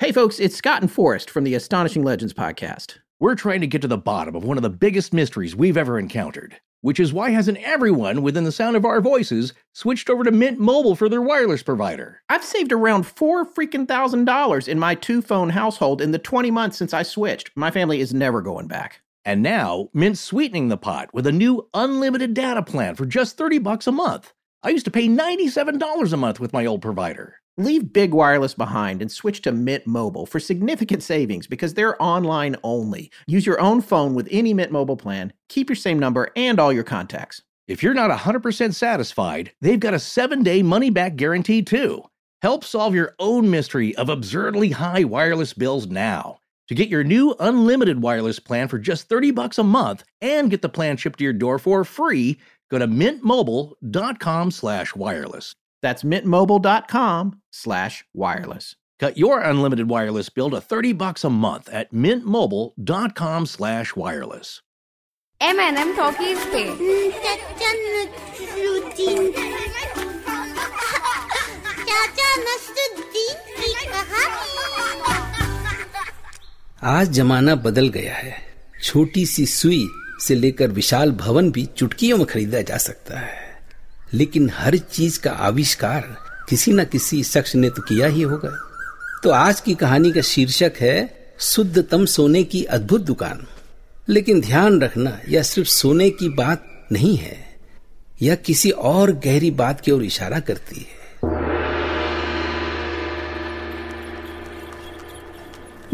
Hey, folks, it's Scott and Forrest from the Astonishing Legends podcast. We're trying to get to the bottom of one of the biggest mysteries we've ever encountered, which is why hasn't everyone within the sound of our voices switched over to Mint Mobile for their wireless provider? I've saved around four freaking thousand dollars in my two phone household in the 20 months since I switched. My family is never going back. And now, Mint's sweetening the pot with a new unlimited data plan for just 30 bucks a month. I used to pay $97 a month with my old provider. Leave big wireless behind and switch to Mint Mobile for significant savings because they're online only. Use your own phone with any Mint Mobile plan, keep your same number and all your contacts. If you're not 100% satisfied, they've got a seven day money back guarantee too. Help solve your own mystery of absurdly high wireless bills now. To get your new unlimited wireless plan for just 30 bucks a month and get the plan shipped to your door for free, go to mintmobile.com slash wireless. That's mintmobile.com slash wireless. Cut your unlimited wireless bill to 30 bucks a month at mintmobile.com slash wireless. M&M Talkies पे चाचा नसरुद्दीन की कहानी आज जमाना बदल गया है छोटी सी सुई से लेकर विशाल भवन भी चुटकियों में खरीदा जा सकता है लेकिन हर चीज़ का आविष्कार किसी न किसी शख्स ने तो किया ही होगा। तो आज की कहानी का शीर्षक है, शुद्धतम सोने की अद्भुत दुकान। लेकिन ध्यान रखना, यह सिर्फ़ सोने की बात नहीं है। यह किसी और गहरी बात की ओर इशारा करती है।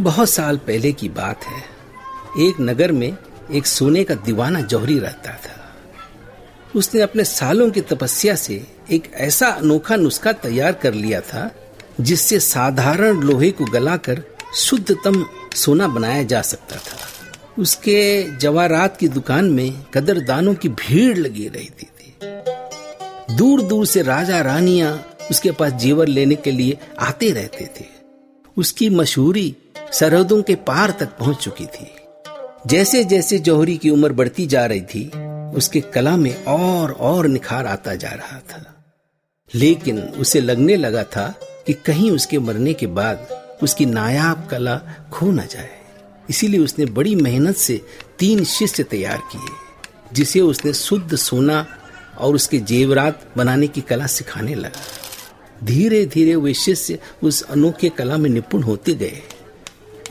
बहुत साल पहले की बात है। एक नगर में एक सोने का दीवाना जौहरी रहता था। उसने अपने सालों की तपस्या से एक ऐसा अनोखा नुस्खा तैयार कर लिया था, जिससे साधारण लोहे को गलाकर शुद्धतम सोना बनाया जा सकता था। उसके जवारात की दुकान में कदरदानों की भीड़ लगी रहती थी। दूर दूर से राजा रानिया उसके पास जेवर लेने के लिए आते रहते थे। उसकी मशहूरी सरहदों के पार तक पहुँच चुकी थी। जैसे जैसे जौहरी की उम्र बढ़ती जा रही थी उसके कला में और और निखार आता जा रहा था। लेकिन उसे लगने लगा था कि कहीं उसके मरने के बाद उसकी नायाब कला खो न जाए। इसीलिए उसने बड़ी मेहनत से तीन शिष्य तैयार किए, जिसे उसने शुद्ध सोना और उसके जेवरात बनाने की कला सिखाने लगा। धीरे धीरे वे शिष्य उस अनोखे कला में निपुण होते गए।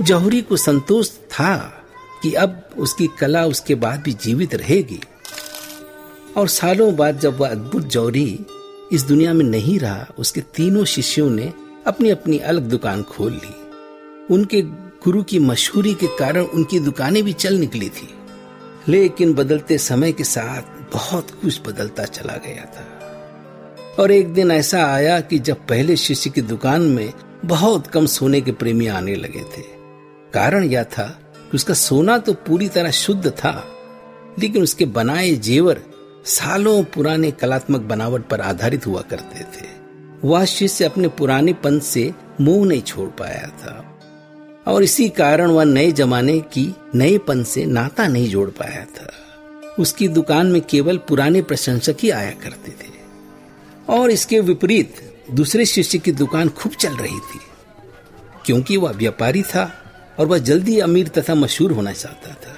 जौहरी को संतोष था कि अब उसकी कला उसके बाद भी जीवित रहेगी। और सालों बाद जब वह अद्भुत जौहरी इस दुनिया में नहीं रहा, उसके तीनों शिष्यों ने अपनी अपनी अलग दुकान खोल ली। उनके गुरु की मशहूरी के कारण उनकी दुकानें भी चल निकली थी। लेकिन बदलते समय के साथ बहुत कुछ बदलता चला गया था। और एक दिन ऐसा आया कि जब पहले शिष्य की दुकान में बहुत कम सोने के प्रेमी आने लगे थे। कारण यह था कि उसका सोना तो पूरी तरह शुद्ध था, लेकिन उसके बनाए जेवर सालों पुराने कलात्मक बनावट पर आधारित हुआ करते थे। वह शिष्य अपने पुराने पंथ से मुँह नहीं छोड़ पाया था। और इसी कारण वह नए जमाने की नए पन से नाता नहीं जोड़ पाया था। उसकी दुकान में केवल पुराने प्रशंसक ही आया करते थे। और इसके विपरीत दूसरे शिष्य की दुकान खूब चल रही थी। क्योंकि वह व्यापारी था और वह जल्दी अमीर तथा मशहूर होना चाहता था।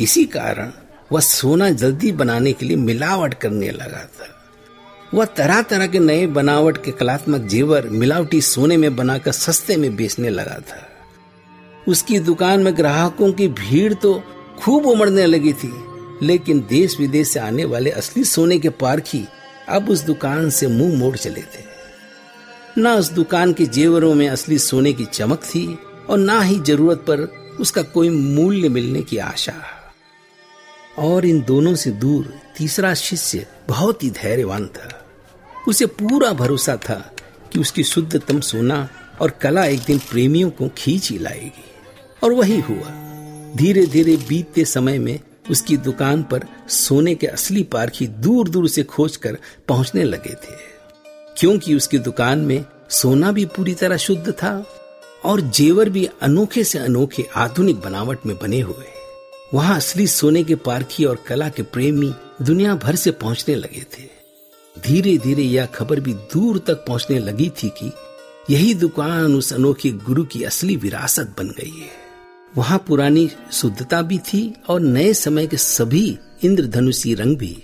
इसी कारण वह सोना जल्दी बनाने के लिए मिलावट करने लगा था। वह तरह तरह के नए बनावट के कलात्मक जेवर मिलावटी सोने में बनाकर सस्ते में बेचने लगा था। उसकी दुकान में ग्राहकों की भीड़ तो खूब उमड़ने लगी थी, लेकिन देश विदेश से आने वाले असली सोने के पारखी अब उस दुकान से मुँह मोड़ चले थे। ना उस दुकान के जेवरों में असली सोने की चमक थी और ना ही ज़रूरत पर उसका कोई मूल्य मिलने की आशा। और इन दोनों से दूर तीसरा शिष्य बहुत ही धैर्यवान था। उसे पूरा भरोसा था कि उसकी शुद्धतम सोना और कला एक दिन प्रेमियों को खींच ही लाएगी। और वही हुआ। धीरे धीरे बीतते समय में उसकी दुकान पर सोने के असली पारखी दूर दूर से खोज कर पहुँचने लगे थे। क्योंकि उसकी दुकान में सोना भी पूरी तरह शुद्ध था और जेवर भी अनोखे से अनोखे आधुनिक बनावट में बने हुए। वहाँ असली सोने के पारखी और कला के प्रेमी दुनिया भर से पहुँचने लगे थे। धीरे धीरे यह खबर भी दूर तक पहुँचने लगी थी कि यही दुकान उस अनोखे गुरु की असली विरासत बन गई है। वहाँ पुरानी शुद्धता भी थी और नए समय के सभी इंद्रधनुषी रंग भी।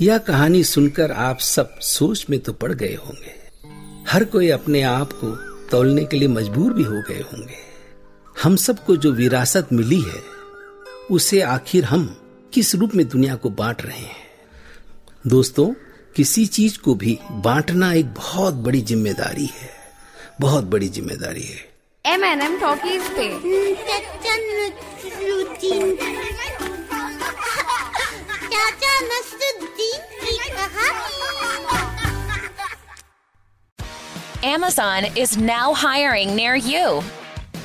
यह कहानी सुनकर आप सब सोच में तो पड़ गए होंगे। हर कोई अपने आप को तोलने के लिए मजबूर भी हो गए होंगे। हम सबको जो विरासत मिली है उसे आखिर हम किस रूप में दुनिया को बांट रहे हैं? दोस्तों किसी चीज़ को भी बांटना एक बहुत बड़ी ज़िम्मेदारी है। बहुत बड़ी ज़िम्मेदारी है। एम एन एम टॉकीज पे। चाचा नसरुद्दीन की कहानी। Amazon is now hiring near you.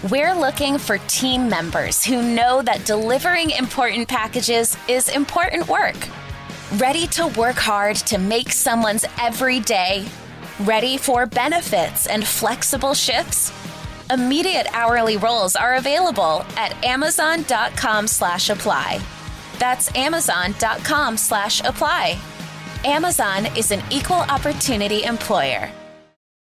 We're looking for team members who know that delivering important packages is important work. Ready to work hard to make someone's every day? Ready for benefits and flexible shifts? Immediate hourly roles are available at amazon.com slash apply. That's amazon.com slash apply. Amazon is an equal opportunity employer.